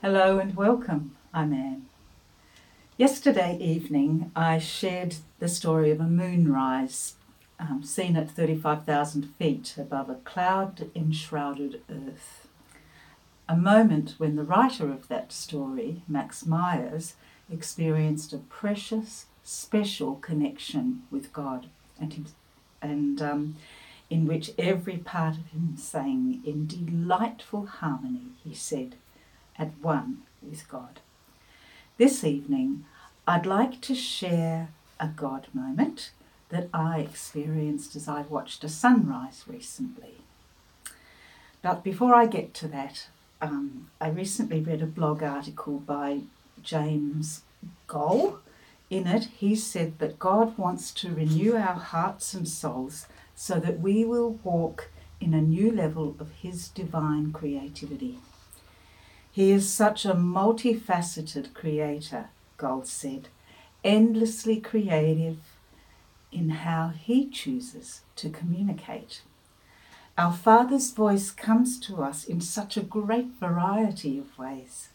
Hello and welcome. I'm Anne. Yesterday evening, I shared the story of a moonrise um, seen at 35,000 feet above a cloud enshrouded earth. A moment when the writer of that story, Max Myers, experienced a precious, special connection with God, and, and um, in which every part of him sang in delightful harmony, he said, at one with God. This evening, I'd like to share a God moment that I experienced as I watched a sunrise recently. But before I get to that, um, I recently read a blog article by James Goll. In it, he said that God wants to renew our hearts and souls so that we will walk in a new level of His divine creativity. He is such a multifaceted creator Goll said, endlessly creative in how he chooses to communicate. Our Father's voice comes to us in such a great variety of ways.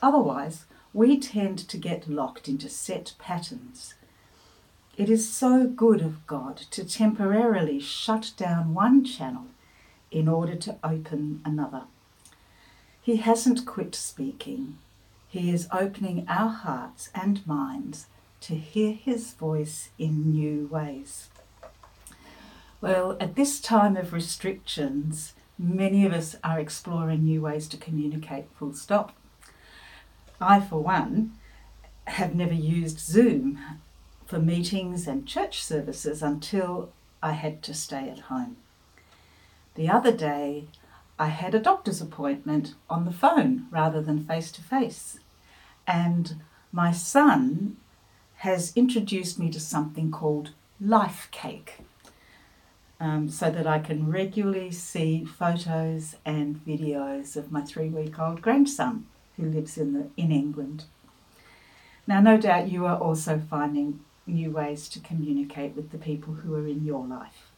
Otherwise, we tend to get locked into set patterns. It is so good of God to temporarily shut down one channel in order to open another. He hasn't quit speaking, he is opening our hearts and minds to hear His voice in new ways. Well, at this time of restrictions, many of us are exploring new ways to communicate, full stop. I, for one, have never used Zoom for meetings and church services until I had to stay at home. The other day, I had a doctor's appointment on the phone rather than face to face. And my son has introduced me to something called Life Cake. Um, so that I can regularly see photos and videos of my three week old grandson who lives in, the, in England. Now, no doubt you are also finding new ways to communicate with the people who are in your life.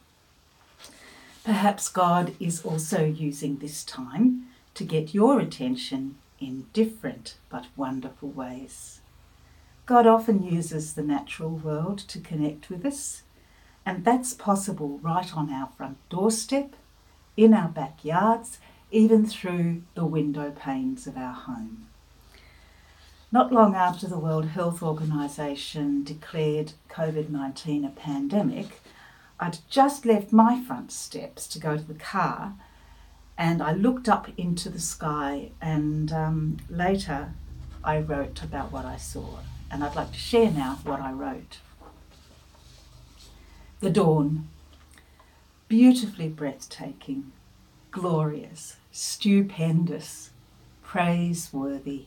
Perhaps God is also using this time to get your attention in different but wonderful ways. God often uses the natural world to connect with us, and that's possible right on our front doorstep, in our backyards, even through the window panes of our home. Not long after the World Health Organization declared COVID 19 a pandemic, I'd just left my front steps to go to the car and I looked up into the sky, and um, later I wrote about what I saw. And I'd like to share now what I wrote. The dawn, beautifully breathtaking, glorious, stupendous, praiseworthy.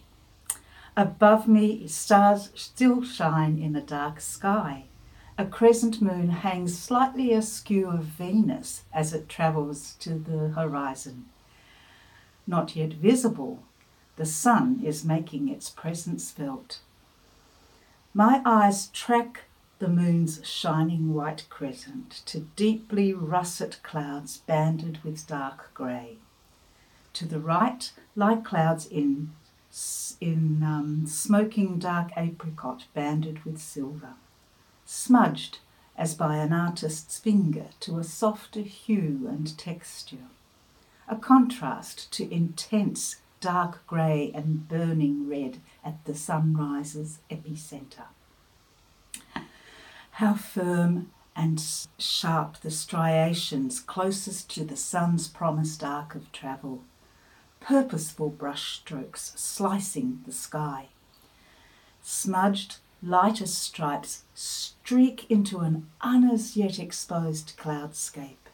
Above me, stars still shine in the dark sky. A crescent moon hangs slightly askew of Venus as it travels to the horizon. Not yet visible, the sun is making its presence felt. My eyes track the moon's shining white crescent to deeply russet clouds banded with dark grey. To the right lie clouds in, in um, smoking dark apricot banded with silver smudged as by an artist's finger to a softer hue and texture, a contrast to intense dark grey and burning red at the sunrise's epicentre. How firm and sharp the striations closest to the sun's promised arc of travel, purposeful brushstrokes slicing the sky. Smudged lighter stripes streak into an unas yet exposed cloudscape.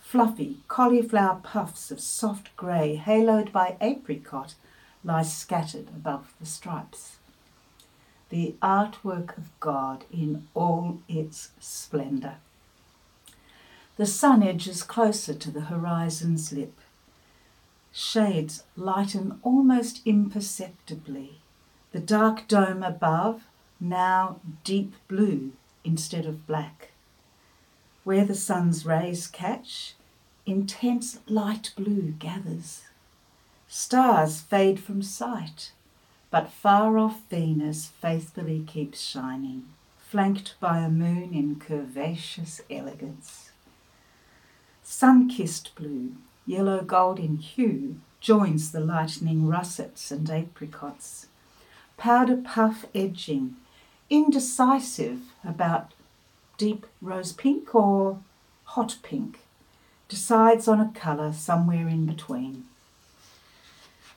Fluffy cauliflower puffs of soft grey, haloed by apricot, lie scattered above the stripes. The artwork of God in all its splendour. The sun edges closer to the horizon's lip. Shades lighten almost imperceptibly. The dark dome above now deep blue instead of black. Where the sun's rays catch, intense light blue gathers. Stars fade from sight, but far off Venus faithfully keeps shining, flanked by a moon in curvaceous elegance. Sun kissed blue, yellow gold in hue, joins the lightning russets and apricots. Powder puff edging, indecisive about deep rose pink or hot pink, decides on a colour somewhere in between.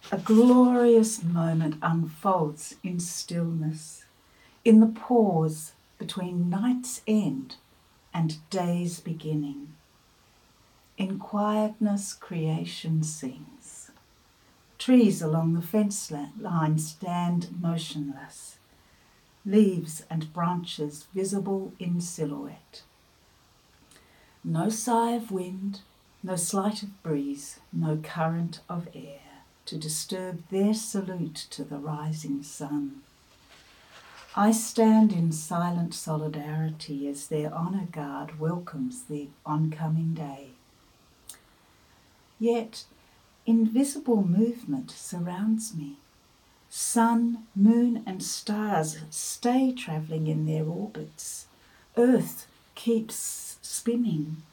A glorious moment unfolds in stillness, in the pause between night's end and day's beginning. In quietness, creation sings. Trees along the fence line stand motionless, leaves and branches visible in silhouette. No sigh of wind, no slight of breeze, no current of air to disturb their salute to the rising sun. I stand in silent solidarity as their honour guard welcomes the oncoming day. Yet invisible movement surrounds me. Sun, moon, and stars stay travelling in their orbits. Earth keeps spinning.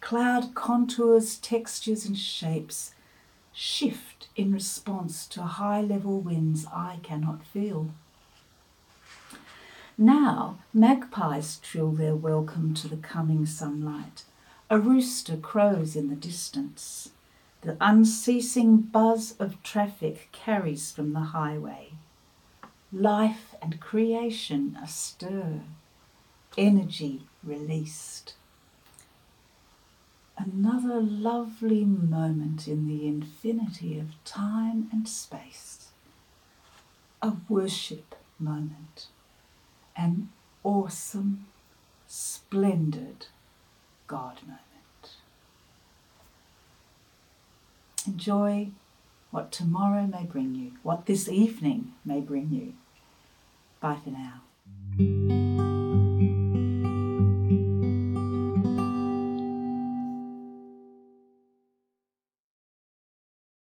Cloud contours, textures, and shapes shift in response to high level winds I cannot feel. Now magpies trill their welcome to the coming sunlight. A rooster crows in the distance. The unceasing buzz of traffic carries from the highway. Life and creation astir, energy released. Another lovely moment in the infinity of time and space. A worship moment. An awesome, splendid God moment. Enjoy what tomorrow may bring you, what this evening may bring you. Bye for now.